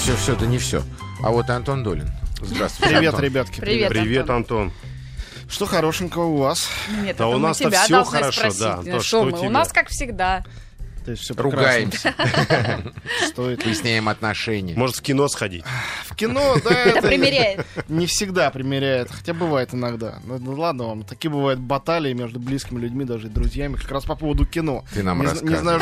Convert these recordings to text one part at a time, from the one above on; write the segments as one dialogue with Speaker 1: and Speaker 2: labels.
Speaker 1: Все, все, да не все. А вот Антон Долин. Здравствуйте.
Speaker 2: Привет,
Speaker 1: Антон.
Speaker 2: ребятки.
Speaker 3: Привет,
Speaker 4: Привет, Антон.
Speaker 2: Что хорошенького у вас?
Speaker 3: Нет,
Speaker 4: Да
Speaker 3: это
Speaker 4: у нас-то
Speaker 3: должны
Speaker 4: хорошо,
Speaker 3: спросить.
Speaker 4: да. Антон,
Speaker 3: что
Speaker 4: что у
Speaker 3: мы? У
Speaker 4: тебя?
Speaker 3: нас как всегда.
Speaker 2: То есть все
Speaker 1: Ругаемся,
Speaker 2: Стоит.
Speaker 1: выясняем отношения.
Speaker 4: Может, в кино сходить?
Speaker 2: В кино, да,
Speaker 3: Это примеряет.
Speaker 2: не всегда примеряет, хотя бывает иногда. Ну, ну ладно вам, такие бывают баталии между близкими людьми, даже и друзьями, как раз по поводу кино.
Speaker 1: Ты нам
Speaker 2: не, зна- не знаю,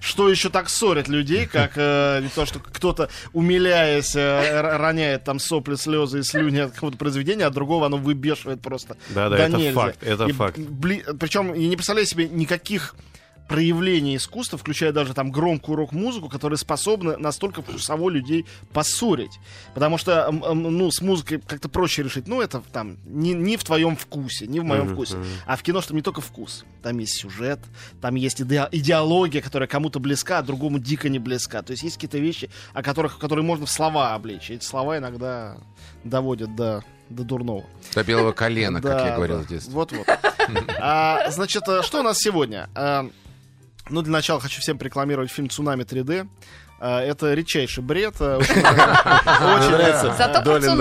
Speaker 2: что, еще так ссорит людей, как э, не то, что кто-то, умиляясь, э, роняет там сопли, слезы и слюни от какого-то произведения, а другого оно выбешивает просто.
Speaker 4: Да-да,
Speaker 2: до
Speaker 4: это факт, это факт.
Speaker 2: Причем я не представляю себе никаких проявлений искусства, включая даже там громкую рок-музыку, которые способны настолько вкусово людей поссорить. Потому что, ну, с музыкой как-то проще решить. Ну, это там не, не в твоем вкусе, не в моем
Speaker 4: Мгм,
Speaker 2: вкусе. А в кино что не только вкус. Там есть сюжет, там есть иде- идеология, которая кому-то близка, а другому дико не близка. То есть есть какие-то вещи, о которых, которые можно в слова облечь. И эти слова иногда доводят до, до дурного.
Speaker 1: До белого колена, как я говорил в детстве.
Speaker 2: Вот-вот. А, Значит, э, что у нас сегодня? Ну, для начала хочу всем рекламировать фильм «Цунами 3D». А, Это редчайший бред. э, Очень нравится.
Speaker 3: Зато
Speaker 4: Долин?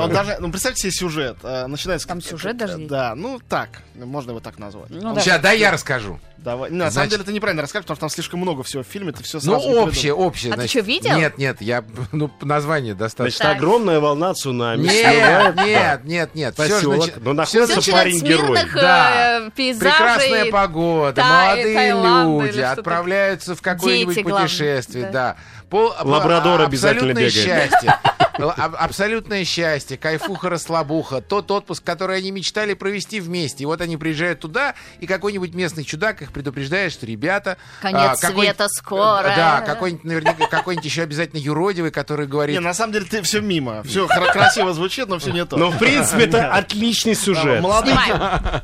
Speaker 2: Он даже, ну, представьте себе сюжет. А, Начинается...
Speaker 3: Там сюжет даже?
Speaker 2: Да, ну, так. Можно его так назвать.
Speaker 3: Ну, да.
Speaker 1: Сейчас, да, я расскажу.
Speaker 2: Давай. На самом деле, это неправильно рассказать, потому что там слишком много всего в фильме, ты все
Speaker 1: Ну,
Speaker 2: сразу
Speaker 1: общее, общее.
Speaker 3: А ты что, видел?
Speaker 1: Нет, нет, я, ну, название достаточно.
Speaker 4: Значит, огромная волна цунами.
Speaker 1: Нет, нет, нет, нет.
Speaker 4: Поселок, но находится парень-герой.
Speaker 1: Да.
Speaker 3: э.
Speaker 1: Прекрасная погода, молодые люди отправляются в какое-нибудь путешествие,
Speaker 3: да.
Speaker 1: да. Пол-
Speaker 4: Лабрадор
Speaker 1: а-
Speaker 4: обязательно бегает.
Speaker 1: счастье. Аб- Абсолютное счастье, кайфуха, расслабуха. Тот отпуск, который они мечтали провести вместе. И вот они приезжают туда, и какой-нибудь местный чудак их предупреждает, что ребята...
Speaker 3: Конец
Speaker 1: а,
Speaker 3: света скоро.
Speaker 1: Да, какой-нибудь наверняка, какой-нибудь еще обязательно юродивый, который говорит...
Speaker 2: Не, на самом деле ты все мимо. Все красиво звучит, но все не то.
Speaker 4: Но, в принципе, это отличный сюжет.
Speaker 2: Молодые,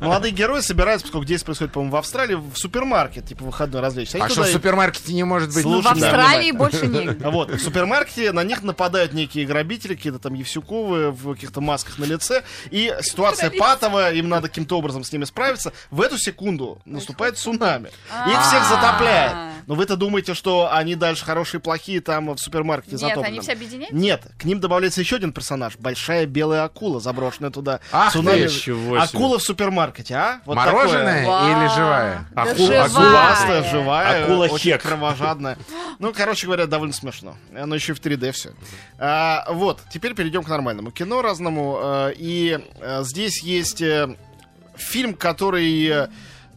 Speaker 2: молодые герои собираются, поскольку здесь происходит, по-моему, в Австралии, в супермаркет, типа выходной развлечься.
Speaker 1: А что в супермаркете не может быть?
Speaker 3: Ну, в
Speaker 2: Слушай, да.
Speaker 3: Австралии больше не.
Speaker 2: А Вот, в супермаркете на них нападают некие грабители, какие-то там Евсюковы в каких-то масках на лице, и ситуация патовая, им надо каким-то образом с ними справиться. В эту секунду наступает цунами. Их всех
Speaker 3: А.
Speaker 2: затопляет. Но вы-то думаете, что они дальше хорошие, плохие там в супермаркете
Speaker 3: Нет,
Speaker 2: затоплены?
Speaker 3: они все объединяются?
Speaker 2: Нет, к ним добавляется еще один персонаж. Большая белая акула, заброшенная туда.
Speaker 1: Ах ты,
Speaker 2: Цунами.
Speaker 4: себе.
Speaker 2: Акула в супермаркете, а? Вот
Speaker 1: Мороженое
Speaker 2: такое.
Speaker 1: или живая?
Speaker 3: Да
Speaker 4: Аку-
Speaker 3: живая.
Speaker 4: акула
Speaker 2: Классная, живая,
Speaker 4: Акула
Speaker 2: очень
Speaker 4: хек.
Speaker 2: кровожадная. Ну, короче говоря, довольно смешно. Оно еще и в 3D все. Вот, теперь перейдем к нормальному кино разному. А, и а, здесь есть э, фильм, который... э,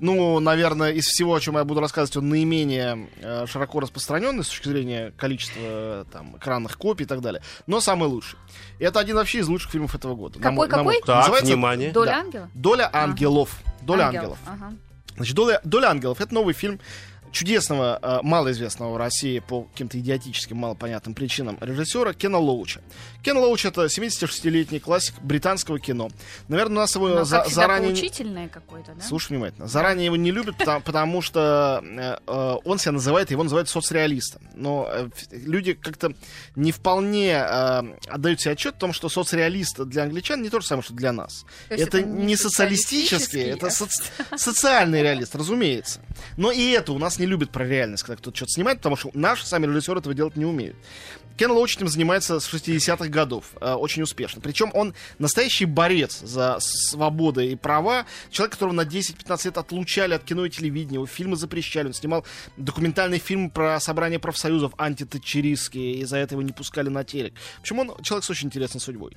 Speaker 2: Ну, наверное, из всего, о чем я буду рассказывать, он наименее э, широко распространенный с точки зрения количества э, там, экранных копий и так далее, но самый лучший. И это один вообще из лучших фильмов этого года. на
Speaker 3: Какой,
Speaker 2: на
Speaker 3: какой?
Speaker 2: взгляд.
Speaker 4: Так,
Speaker 2: Называется
Speaker 4: внимание.
Speaker 3: Доля
Speaker 2: Да.
Speaker 3: ангела?
Speaker 2: «Доля ангелов». «Доля ангелов».
Speaker 3: Ага.
Speaker 2: Значит, «Доля, «Доля ангелов» — это новый фильм чудесного, э, малоизвестного в России по каким-то идиотическим, малопонятным причинам режиссера Кена Лоуча. Кен Лоуч — это 76-летний классик британского кино. Наверное, у нас его
Speaker 3: Ну,
Speaker 2: за-
Speaker 3: как
Speaker 2: заранее... не-
Speaker 3: поучительное какое-то, да?
Speaker 2: Слушай внимательно. Заранее его не любят, потому, потому что э, э, он себя называет, его называют соцреалистом. Но э, люди как-то не вполне э, отдают себе отчет о том, что соцреалист для англичан не то же самое, что для нас. Это,
Speaker 3: это
Speaker 2: не
Speaker 3: не
Speaker 2: социалистический,
Speaker 3: социалистический,
Speaker 2: это
Speaker 3: а-
Speaker 2: соци- социальный реалист, разумеется. Но и это у нас не любят про реальность, когда кто-то что-то снимает, потому что наши сами режиссеры этого делать не умеют. Кен Лоуч этим занимается с 60-х годов э, очень успешно. Причем он настоящий борец за свободы и права. Человек, которого на 10-15 лет отлучали от кино и телевидения, его фильмы запрещали. Он снимал документальный фильм про собрание профсоюзов антитатчеристские, и за это его не пускали на телек. Почему он человек с очень интересной судьбой?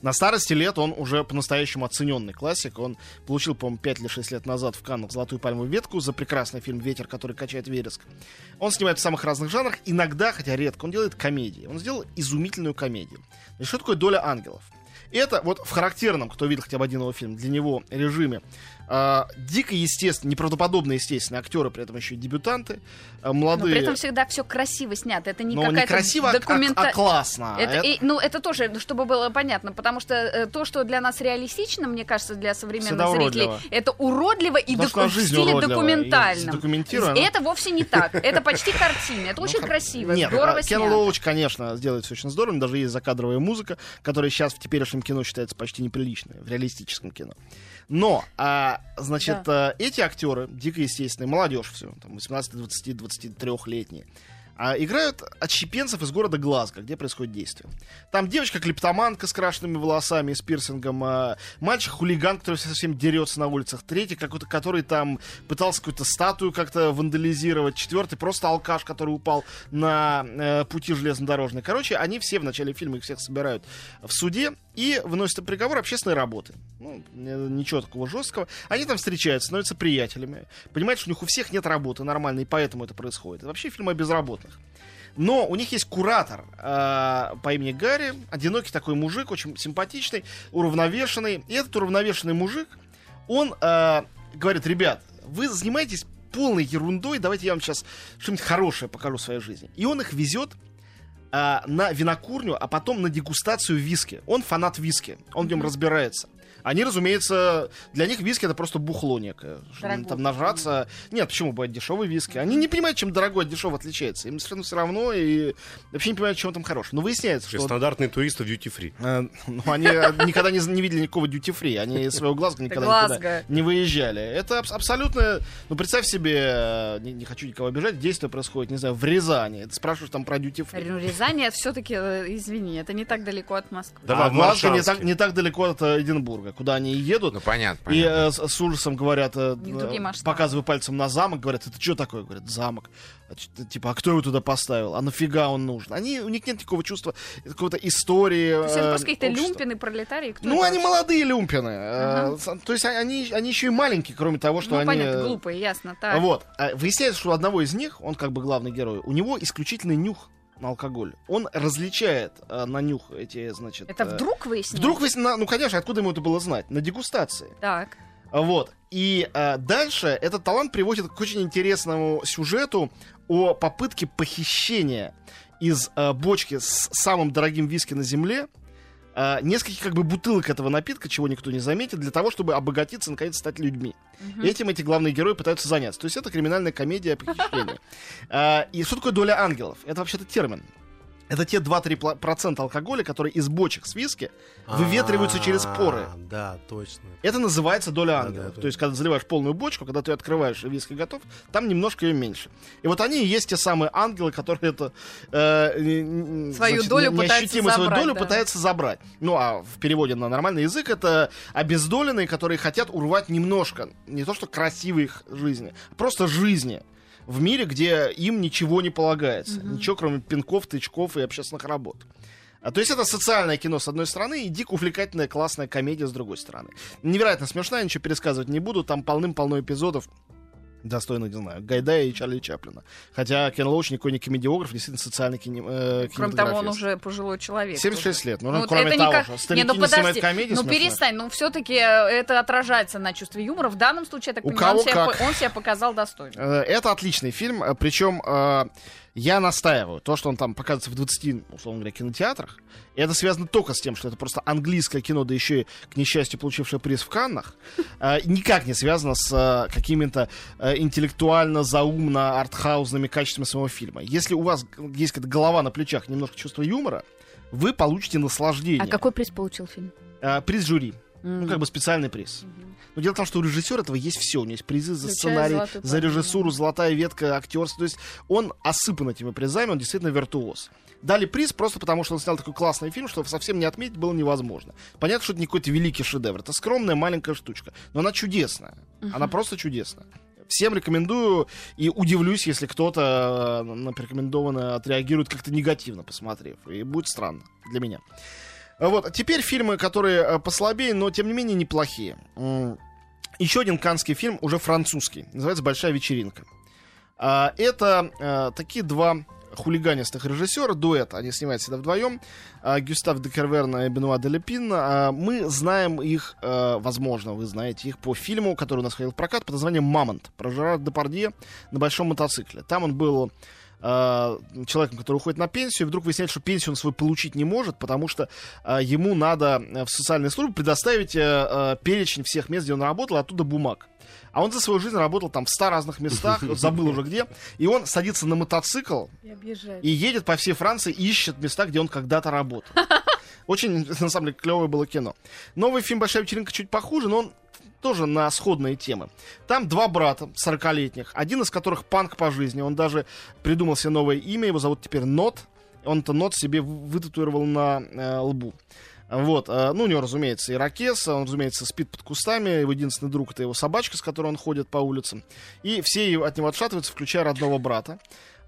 Speaker 2: На старости лет он уже по-настоящему оцененный классик. Он получил, по-моему, 5 или 6 лет назад в Каннах «Золотую пальмовую ветку» за прекрасный фильм «Ветер, который качает вереск». Он снимает в самых разных жанрах. Иногда, хотя редко, он делает комедии. Он сделал изумительную комедию. И что такое «Доля ангелов»? Это вот в характерном, кто видел хотя бы один его фильм, для него режиме а, дико естественно, неправдоподобно естественно, актеры при этом еще и дебютанты, а,
Speaker 3: Но
Speaker 2: молодые.
Speaker 3: при этом всегда все красиво снято. Это не
Speaker 2: но не
Speaker 3: какая-то
Speaker 2: красиво, а-
Speaker 3: документа...
Speaker 2: а, а классно.
Speaker 3: Это,
Speaker 2: Это-
Speaker 3: и- ну, это тоже, ну, чтобы было понятно, потому что э, то, что для нас реалистично, мне кажется, для современных
Speaker 2: Всегда
Speaker 3: зрителей,
Speaker 2: уродливо.
Speaker 3: это уродливо и доку- в стиле
Speaker 2: и
Speaker 3: документальном.
Speaker 2: задокументировано.
Speaker 3: Это вовсе не так. Это почти картина. Это очень
Speaker 2: Ну, хор-
Speaker 3: красиво, здорово
Speaker 2: а, Кен
Speaker 3: снято.
Speaker 2: Лоуч, конечно, сделает все очень здорово. Даже есть закадровая музыка, которая сейчас в теперешнем кино считается почти неприличной, в реалистическом кино. Но, а, значит, а, эти актеры, дико естественные, молодежь все, там, 18, 20, 23-летние, А играют отщепенцев из города Глазго, где происходит действие. Там девочка-клептоманка с крашенными волосами и с пирсингом, а мальчик-хулиган, который совсем дерется на улицах, третий какой-то, который там пытался какую-то статую как-то вандализировать, четвертый просто алкаш, который упал на э, пути железнодорожной. Короче, они все в начале фильма их всех собирают в суде и выносят приговор общественной работы. Ну, э, ничего такого жесткого. Они там встречаются, становятся приятелями. Понимаете, что у них у всех нет работы нормальной, и поэтому это происходит. Это вообще фильм о безработных. Но у них есть куратор э, по имени Гарри, одинокий такой мужик, очень симпатичный, уравновешенный. И этот уравновешенный мужик, он э, говорит, ребят, вы занимаетесь полной ерундой, давайте я вам сейчас что-нибудь хорошее покажу в своей жизни. И он их везет а, на винокурню, а потом на дегустацию виски. Он фанат виски, он в нем разбирается. Они, разумеется, для них виски это просто бухло некое. Чтобы
Speaker 3: Дорогое.
Speaker 2: Там нажраться. Нет, почему бывает дешевый виски? Они не понимают, чем дорогой от дешевого отличается. Им совершенно все равно и вообще не понимают, чем там хорош. Но выясняется, что...
Speaker 4: Стандартные туристы в duty free.
Speaker 2: Э, Ну, они э, никогда не, видели никакого дьюти-фри. Они из своего глаза никогда не выезжали. Это абс- абсолютно... Ну, представь себе, э, не, хочу никого обижать, действие происходит, не знаю, в Рязани. Ты спрашиваешь там про дьюти-фри.
Speaker 3: Ну, Рязань, все-таки, извини, это не так далеко от Москвы.
Speaker 4: Давай
Speaker 2: а
Speaker 4: в
Speaker 2: Глазго не так, не так далеко от Эдинбурга, куда они и едут.
Speaker 1: Ну, понятно,
Speaker 2: И
Speaker 1: понятно.
Speaker 2: э, с, с ужасом говорят, э, э, показывая пальцем на замок, говорят, это что такое? Говорят, замок. А типа, а кто его туда поставил? А нафига он нужен? Они, у них нет никакого чувства, какой-то истории.
Speaker 3: То есть это
Speaker 2: э,
Speaker 3: просто какие-то люмпины, пролетарии? Кто
Speaker 2: Ну, они
Speaker 3: вообще?
Speaker 2: молодые люмпины. с- То есть они, они еще и маленькие, кроме того, что
Speaker 3: Ну,
Speaker 2: они...
Speaker 3: понятно, глупые, ясно. Так.
Speaker 2: Вот. А Выясняется, что у одного из них, он как бы главный герой, у него исключительный нюх алкоголь. Он различает э, на нюх эти, значит...
Speaker 3: Это
Speaker 2: э,
Speaker 3: вдруг выяснилось?
Speaker 2: Вдруг выяснилось, ну, конечно, откуда ему это было знать? На дегустации.
Speaker 3: Так.
Speaker 2: Вот. И э, дальше этот талант приводит к очень интересному сюжету о попытке похищения из э, бочки с самым дорогим виски на земле э, нескольких как бы бутылок этого напитка, чего никто не заметит, для того, чтобы обогатиться, наконец, стать людьми.
Speaker 3: Мгм.
Speaker 2: Этим эти главные герои пытаются заняться. То есть это криминальная комедия о похищении. Э, И что такое доля ангелов? Это вообще-то термин. Это те 2-3% алкоголя, которые из бочек с виски выветриваются через поры.
Speaker 4: А, Да, точно.
Speaker 2: Это называется доля
Speaker 4: да.
Speaker 2: То есть, когда заливаешь полную бочку, когда ты открываешь и виски готов, там немножко ее меньше. И вот они и есть те самые ангелы, которые это э,
Speaker 3: Свою долю пытаются
Speaker 2: неощутимо свою
Speaker 3: забрать,
Speaker 2: долю
Speaker 3: да.
Speaker 2: пытаются забрать. Ну, а в переводе на нормальный язык это обездоленные, которые хотят урвать немножко, не то что красивой их жизни, а просто жизни в мире, где им ничего не полагается. Ничего, кроме пинков, тычков и общественных работ. А, то есть это социальное кино с одной стороны и дико увлекательная классная комедия с другой стороны. Невероятно смешная, ничего пересказывать не буду, там полным-полно эпизодов достойных, не знаю, Гайдая и Чарли Чаплина. Хотя Кен Лоуч никакой не комедиограф, действительно социальный кине, э,
Speaker 3: Кроме того, он уже пожилой человек.
Speaker 2: 76
Speaker 3: тоже.
Speaker 2: лет. Ну,
Speaker 3: Ну,
Speaker 2: кроме того,
Speaker 3: никак-
Speaker 2: что
Speaker 3: Не,
Speaker 2: старики
Speaker 3: ну
Speaker 2: не,
Speaker 3: подожди,
Speaker 2: снимают комедии
Speaker 3: ну
Speaker 2: смешные.
Speaker 3: перестань, ну все-таки это отражается на чувстве юмора. В данном случае, я так
Speaker 2: У
Speaker 3: понимаю, он
Speaker 2: кого
Speaker 3: себя,
Speaker 2: как.
Speaker 3: он себя показал достойно.
Speaker 2: Э, Это отличный фильм, э, причем э, я настаиваю. То, что он там показывается в 20, условно говоря, кинотеатрах, это связано только с тем, что это просто английское кино, да еще и, к несчастью, получившее приз в Каннах, э, никак не связано с э, какими-то э, интеллектуально, заумно, артхаузными качествами своего фильма. Если у вас есть какая-то голова на плечах, немножко чувство юмора, вы получите наслаждение.
Speaker 3: А какой приз получил фильм?
Speaker 2: Э, приз жюри.
Speaker 3: М.
Speaker 2: Ну, как бы специальный приз. Но дело в том, что у режиссера этого есть все. У него есть призы за
Speaker 3: Включая
Speaker 2: сценарий,
Speaker 3: «Золотую
Speaker 2: за
Speaker 3: пальму»,
Speaker 2: режиссуру, золотая ветка, актерство. То есть он осыпан этими призами, он действительно виртуоз. Дали приз просто потому, что он снял такой классный фильм, что совсем не отметить было невозможно. Понятно, что это не какой-то великий шедевр. Это скромная маленькая штучка. Но она чудесная. Она просто чудесная. Всем рекомендую и удивлюсь, если кто-то э, на порекомендованное отреагирует как-то негативно, посмотрев. И будет странно для меня. Вот, теперь фильмы, которые э, послабее, но тем не менее неплохие. Еще один канский фильм, уже французский, называется «Большая вечеринка». А, Это э, такие два хулиганистых режиссера, дуэт, они снимают всегда вдвоем, а, Гюстав де Керверн и Бенуа де Лепин. А, Мы знаем их, э, возможно, вы знаете их по фильму, который у нас ходил в прокат под названием «Мамонт» про Жерара Депардье на большом мотоцикле. Там он был э, человеком, который уходит на пенсию, и вдруг выясняется, что пенсию он свою получить не может, потому что э, ему надо э, в социальной службе предоставить э, э, перечень всех мест, где он работал, и оттуда бумаг. А он за свою жизнь работал там в 100 разных местах, забыл уже где, и он садится на мотоцикл
Speaker 3: И
Speaker 2: и едет по всей Франции, ищет места, где он когда-то работал. Очень, на самом деле, клевое было кино. Новый фильм «Большая вечеринка» чуть похуже, но он тоже на сходные темы. Там два брата 40-летних, один из которых панк по жизни. Он даже придумал себе новое имя, его зовут теперь Нот. Он это Нот себе вытатуировал на э, лбу. Вот, э, ну, у него, разумеется, ирокез, он, разумеется, спит под кустами, его единственный друг — это его собачка, с которой он ходит по улицам. И все от него отшатываются, включая родного брата.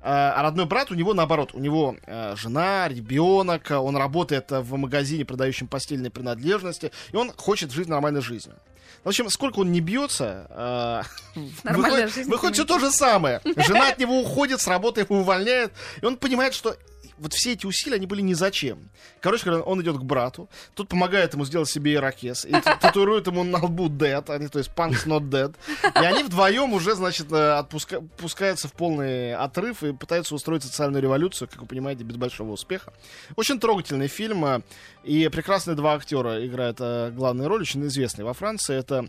Speaker 2: А а родной брат у него наоборот, у него э, жена, ребенок, он работает в магазине, продающем постельные принадлежности, и он хочет жить нормальной жизнью. В общем, сколько он не бьется, э, выходит, выходит все то же самое. Жена от него уходит, с работы его увольняет, и он понимает, что вот все эти усилия, они были ни зачем. Короче говоря, он идет к брату, тут помогает ему сделать себе ирокез, и татуирует ему на лбу dead, они, то есть punks not dead. И они вдвоем уже, значит, э, отпуска- пускаются в полный отрыв и пытаются устроить социальную революцию, как вы понимаете, без большого успеха. Очень трогательный фильм, э, и прекрасные два актера играют э, главные роли, очень известные во Франции. Это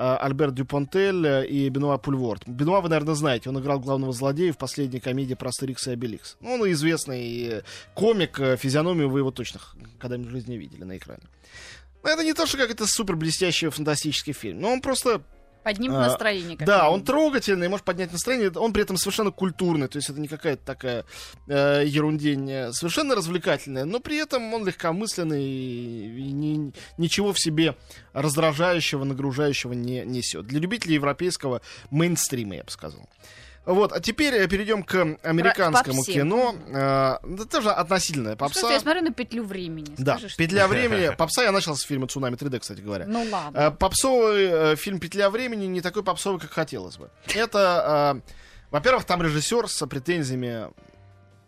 Speaker 2: Альберт Дюпонтель э, и Бенуа Пульворд. Бенуа вы, наверное, знаете, он играл главного злодея в последней комедии про Астерикс и Обеликс. Ну, он известный э, комик, э, физиономию вы его точно когда-нибудь в жизни видели на экране. Но это не то, что как это супер блестящий фантастический фильм, но он просто
Speaker 3: Поднимет
Speaker 2: А,
Speaker 3: настроение. как
Speaker 2: да, он трогательный, может поднять настроение. Он при этом совершенно культурный, то есть это не какая-то такая э, ерундень, э, совершенно развлекательная, но при этом он легкомысленный и, ни- ничего в себе раздражающего, нагружающего не несет. Для любителей европейского мейнстрима, я бы сказал. Вот, а теперь э, перейдем к американскому
Speaker 3: попсе.
Speaker 2: кино. Это тоже относительная
Speaker 3: Ну, что
Speaker 2: попса.
Speaker 3: ты, я смотрю на петлю времени.
Speaker 2: Да,
Speaker 3: Скажи, что-
Speaker 2: петля времени. Попса я начал с фильма Цунами 3D, кстати говоря.
Speaker 3: Ну ладно.
Speaker 2: Э, Попсовый э, фильм «Петля времени» не такой попсовый, как хотелось бы. Это, во-первых, там режиссер с претензиями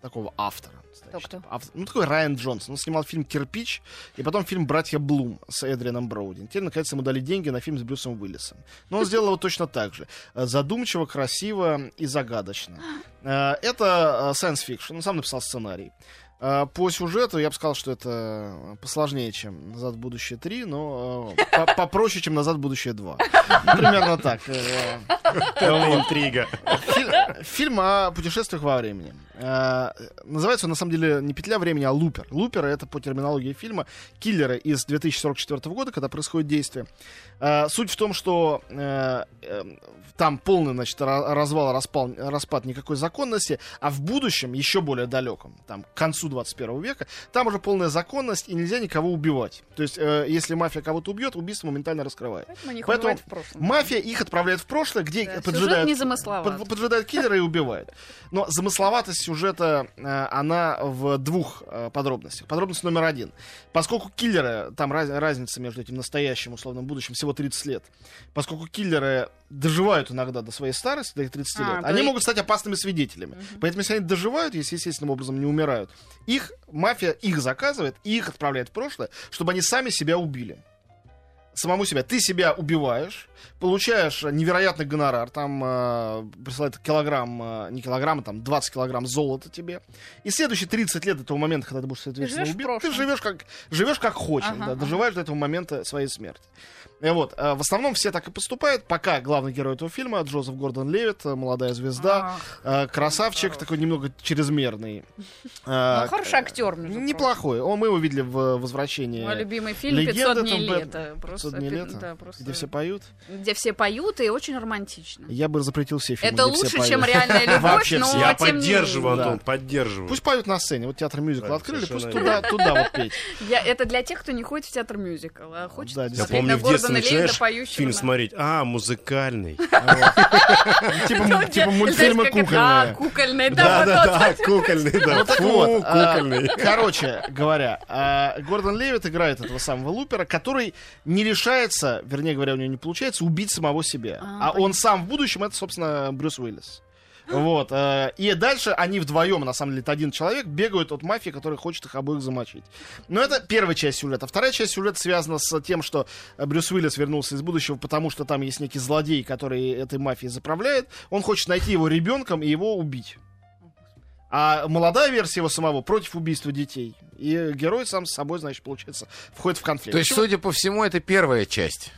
Speaker 2: такого автора.
Speaker 3: Кто, кто?
Speaker 2: Ну, такой Райан Джонсон. Он снимал фильм «Кирпич» и потом фильм «Братья Блум» с Эдрианом Броуди. Теперь, наконец, ему дали деньги на фильм с Брюсом Уиллисом. Но он сделал его точно так же. Э, Задумчиво, красиво и загадочно. Э, Это э, science fiction. Он сам написал сценарий. По сюжету я бы сказал, что это посложнее, чем «Назад в будущее 3», но э, по- попроще, чем «Назад в будущее 2». Ну, Примерно так.
Speaker 4: Интрига.
Speaker 2: Филь- Фильм о путешествиях во времени. Э, Называется он, на самом деле, не «Петля времени», а «Лупер». «Луперы» — это по терминологии фильма киллеры из 2044 года, когда происходит действие. Э, Суть в том, что э, там полный, значит, ра- развал, распал, распад никакой законности, а в будущем, еще более далеком, там, к концу 21 века, там уже полная законность, и нельзя никого убивать. То есть, если мафия кого-то убьет, убийство моментально раскрывает.
Speaker 3: Поэтому
Speaker 2: Поэтому. Мафия их отправляет в прошлое, где
Speaker 3: Да,
Speaker 2: поджидает, под- поджидает киллера и убивает. Но замысловатость сюжета, э, она в двух э, подробностях. Подробность номер один. Поскольку киллеры, там раз- разница между этим настоящим условным будущим всего 30 лет, поскольку киллеры доживают иногда до своей старости, до их 30
Speaker 3: А,
Speaker 2: лет, они
Speaker 3: и-
Speaker 2: могут стать опасными свидетелями. Поэтому если они доживают, если естественным образом не умирают, их мафия их заказывает и их отправляет в прошлое, чтобы они сами себя убили самому себя. Ты себя убиваешь, получаешь невероятный гонорар, там э, присылают килограмм, э, не килограмм, а там 20 килограмм золота тебе. И следующие 30 лет до того момента, когда ты будешь, соответственно,
Speaker 3: живешь в
Speaker 2: убит, ты живешь как, живешь как хочешь,
Speaker 3: Ага,
Speaker 2: да,
Speaker 3: ага.
Speaker 2: доживаешь до этого момента своей смерти. И вот, э, в основном все так и поступают, пока главный герой этого фильма, Джозеф Гордон Левит, э, молодая звезда,
Speaker 3: Ах,
Speaker 2: э, красавчик,
Speaker 3: хорош.
Speaker 2: такой немного чрезмерный.
Speaker 3: ну,
Speaker 2: Э,
Speaker 3: хороший актер.
Speaker 2: Неплохой. О, мы его видели в «Возвращении».
Speaker 3: Мой любимый фильм
Speaker 2: Легенда
Speaker 3: 500 дней лета. Просто,
Speaker 2: 500 дней
Speaker 3: пи-
Speaker 2: лета,
Speaker 3: да, просто-
Speaker 2: где все поют.
Speaker 3: где все поют и очень романтично.
Speaker 2: Я бы запретил все фильмы,
Speaker 3: Это
Speaker 2: где все
Speaker 3: лучше,
Speaker 2: поют.
Speaker 3: чем реальная любовь,
Speaker 2: Вообще
Speaker 3: но.
Speaker 4: Я поддерживаю. Антон, поддерживаю.
Speaker 2: Пусть поют на сцене. Вот театр мюзикл открыли, пусть туда, туда вот петь.
Speaker 3: Я, это для тех, кто не ходит в театр мюзикл, а хочет
Speaker 2: Да,
Speaker 4: Я помню, в детстве
Speaker 3: Гордона Левита,
Speaker 4: начинаешь фильм смотреть. А, музыкальный.
Speaker 2: Типа типа мультфильмы
Speaker 3: Знаешь, как это- А,
Speaker 2: кукольные.
Speaker 3: кукольные, да,
Speaker 4: Да, да,
Speaker 3: тот.
Speaker 4: да, кукольный, да.
Speaker 2: Так
Speaker 4: Фу,
Speaker 2: вот, а,
Speaker 4: кукольный.
Speaker 2: короче говоря, а, Гордон Левит играет этого самого Лупера, который не решается, вернее говоря, у него не получается убить самого себя.
Speaker 3: А,
Speaker 2: А он сам в будущем это, собственно, Брюс Уиллис. Вот. э, И дальше они вдвоем, на самом деле, это один человек, бегают от мафии, которая хочет их обоих замочить. Но это первая часть сюжета. Вторая часть сюжета связана с тем, что Брюс Уиллис вернулся из будущего, потому что там есть некий злодей, который этой мафией заправляет. Он хочет найти его ребенком и его убить. А молодая версия его самого против убийства детей. И герой сам с собой, значит, получается, входит в конфликт.
Speaker 1: То есть, судя по всему, это первая часть.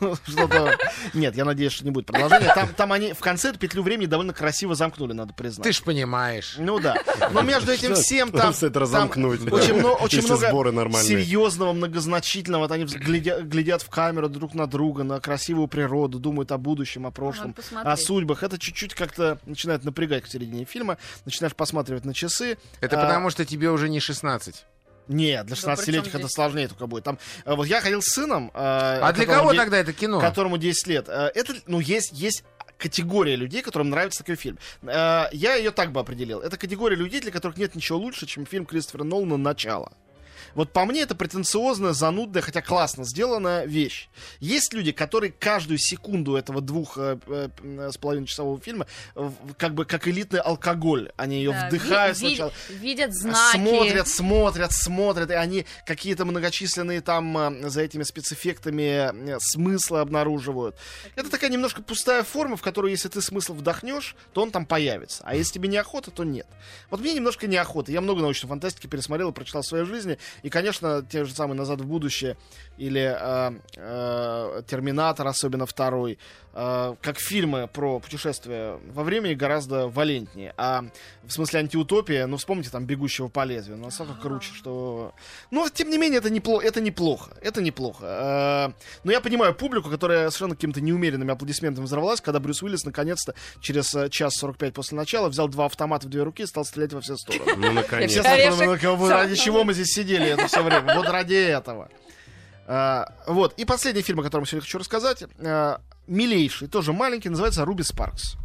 Speaker 2: Э, Что-то... Нет, я надеюсь, что не будет продолжения. Там, там они в конце эту петлю времени довольно красиво замкнули, надо признать.
Speaker 1: Ты ж понимаешь.
Speaker 2: Ну да. Но между этим всем там...
Speaker 4: Это разомкнуть.
Speaker 2: Очень, много, очень много серьезного, многозначительного. Вот они глядят в камеру друг на друга, на красивую природу, думают о будущем, о прошлом, о судьбах. Это чуть-чуть как-то начинает напрягать к середине фильма. Начинаешь посматривать на часы.
Speaker 1: Это
Speaker 2: А,
Speaker 1: потому, что тебе уже не 16.
Speaker 2: Нет, для
Speaker 3: Да при
Speaker 2: 16-летних
Speaker 3: чем
Speaker 2: это
Speaker 3: здесь?
Speaker 2: сложнее только будет. Там, э, вот я ходил с сыном. э,
Speaker 1: А для
Speaker 2: которому
Speaker 1: кого
Speaker 2: де-
Speaker 1: тогда это кино?
Speaker 2: которому 10 лет. Э, Это, ну, есть, есть категория людей, которым нравится такой фильм. Я ее так бы определил. Это категория людей, для которых нет ничего лучше, чем фильм Кристофера Нолана «Начало». Вот по мне это претенциозная, занудная, хотя классно сделанная вещь. Есть люди, которые каждую секунду этого двух э, э, с половиной часового фильма э, как бы как элитный алкоголь. Они ее
Speaker 3: Да,
Speaker 2: вдыхают
Speaker 3: ви- ви-
Speaker 2: сначала.
Speaker 3: Видят знаки.
Speaker 2: Смотрят, смотрят, смотрят, и они какие-то многочисленные там э, за этими спецэффектами э, смыслы обнаруживают. Это такая немножко пустая форма, в которую, если ты смысл вдохнешь, то он там появится. А если тебе неохота, то нет. Вот мне немножко неохота. Я много научной фантастики пересмотрел и прочитал в своей жизни. И, конечно, те же самые «Назад в будущее» или э, э, «Терминатор», особенно второй, э, как фильмы про путешествия во времени гораздо валентнее. А в смысле антиутопия, ну, вспомните там «Бегущего по лезвию». Ну, настолько круче, что... Но, тем не менее, это, непло... это неплохо. Это неплохо. Э, Но я понимаю публику, которая совершенно какими-то неумеренными аплодисментами взорвалась, когда Брюс Уиллис наконец-то через э, час 45 после начала взял два автомата в две руки и стал стрелять во все стороны.
Speaker 4: Ну,
Speaker 2: И
Speaker 4: наконец.
Speaker 2: все «Ну,
Speaker 3: Всё.
Speaker 2: ради чего мы здесь сидели это все время? Вот ради этого. А, вот. И последний фильм, о котором сегодня хочу рассказать. а, милейший, тоже маленький, называется «Руби Спаркс».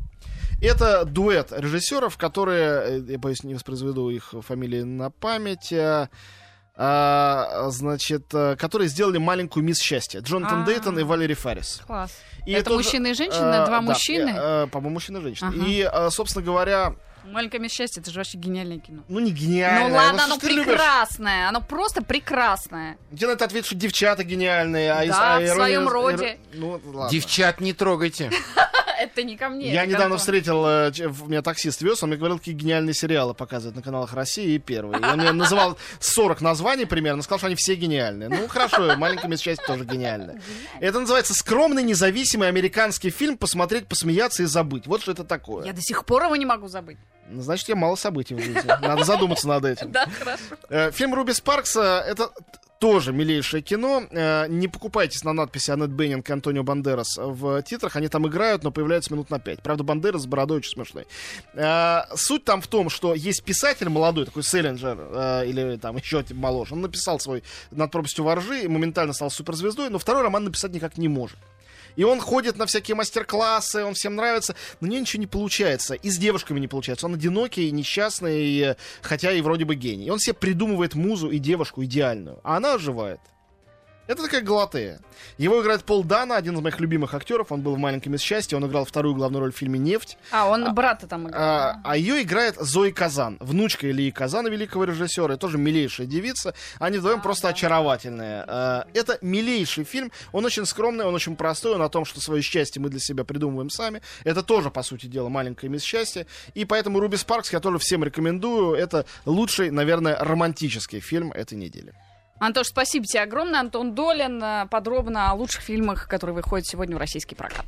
Speaker 2: Это дуэт режиссеров, которые, э, я боюсь, не воспроизведу их фамилии на память, а, а, значит, а, которые сделали маленькую мисс счастье. Джонатан
Speaker 3: А.
Speaker 2: Дейтон и Валерий Фаррис.
Speaker 3: Класс.
Speaker 2: И
Speaker 3: Это
Speaker 2: тот же-
Speaker 3: мужчина и женщина,
Speaker 2: э,
Speaker 3: два
Speaker 2: да,
Speaker 3: мужчины.
Speaker 2: э, э, По-моему, мужчина и женщина.
Speaker 3: Ага.
Speaker 2: И, э, собственно говоря,
Speaker 3: Маленькое мисс счастье, это же вообще гениальное кино.
Speaker 2: ну не гениально.
Speaker 3: ну ладно,
Speaker 2: что
Speaker 3: оно
Speaker 2: ты любишь?
Speaker 3: прекрасное, оно просто прекрасное.
Speaker 2: Тебе на это ответить, что девчата гениальные. А из-
Speaker 3: Да,
Speaker 2: а
Speaker 3: в
Speaker 2: ирония-
Speaker 3: своем роде.
Speaker 2: Ну, ладно.
Speaker 1: Девчат не трогайте.
Speaker 3: Это не ко мне.
Speaker 2: Я недавно встретил, э, в- меня таксист вез, он мне говорил, какие гениальные сериалы показывают на каналах России и Первый. Я мне называл 40 названий примерно, сказал, что они все гениальные. Ну, хорошо, «Маленькая мисс Счастье» тоже гениальная. Это называется «Скромный независимый американский фильм «Посмотреть, посмеяться и забыть». Вот что это такое.
Speaker 3: Я до сих пор его не могу забыть.
Speaker 2: Значит, я мало событий в жизни. Надо задуматься над этим.
Speaker 3: Да, хорошо.
Speaker 2: Э, Фильм Руби Спаркса это тоже милейшее кино. Э, Не покупайтесь на надписи Аннет Беннинг и Антонио Бандерас в титрах. Они там играют, но появляются минут на пять. Правда, Бандерас с бородой очень смешной. Э, Суть там в том, что есть писатель молодой, такой Селлинджер, э, или там еще типа моложе. Он написал свой «Над пропастью воржи» и моментально стал суперзвездой, но второй роман написать никак не может. И он ходит на всякие мастер-классы, он всем нравится, но у него ничего не получается. И с девушками не получается. Он одинокий, несчастный, хотя и вроде бы гений. И он себе придумывает музу и девушку идеальную, а она оживает. Это такая галатея. Его играет Пол Дана, один из моих любимых актеров. Он был в «Маленьком мисс счастье», он играл вторую главную роль в фильме «Нефть».
Speaker 3: А, он брата там играл.
Speaker 2: А, а ее играет Зои Казан, внучка Ильи Казана, великого режиссера, и тоже милейшая девица. Они вдвоем просто очаровательные. А, это милейший фильм, он очень скромный, он очень простой, он о том, что свое счастье мы для себя придумываем сами. Это тоже, по сути дела, маленькое мисс счастье. И поэтому Руби Спаркс я тоже всем рекомендую. Это лучший, наверное, романтический фильм этой недели.
Speaker 3: Антош, спасибо тебе огромное. Антон Долин э, подробно о лучших фильмах, которые выходят сегодня в российский прокат.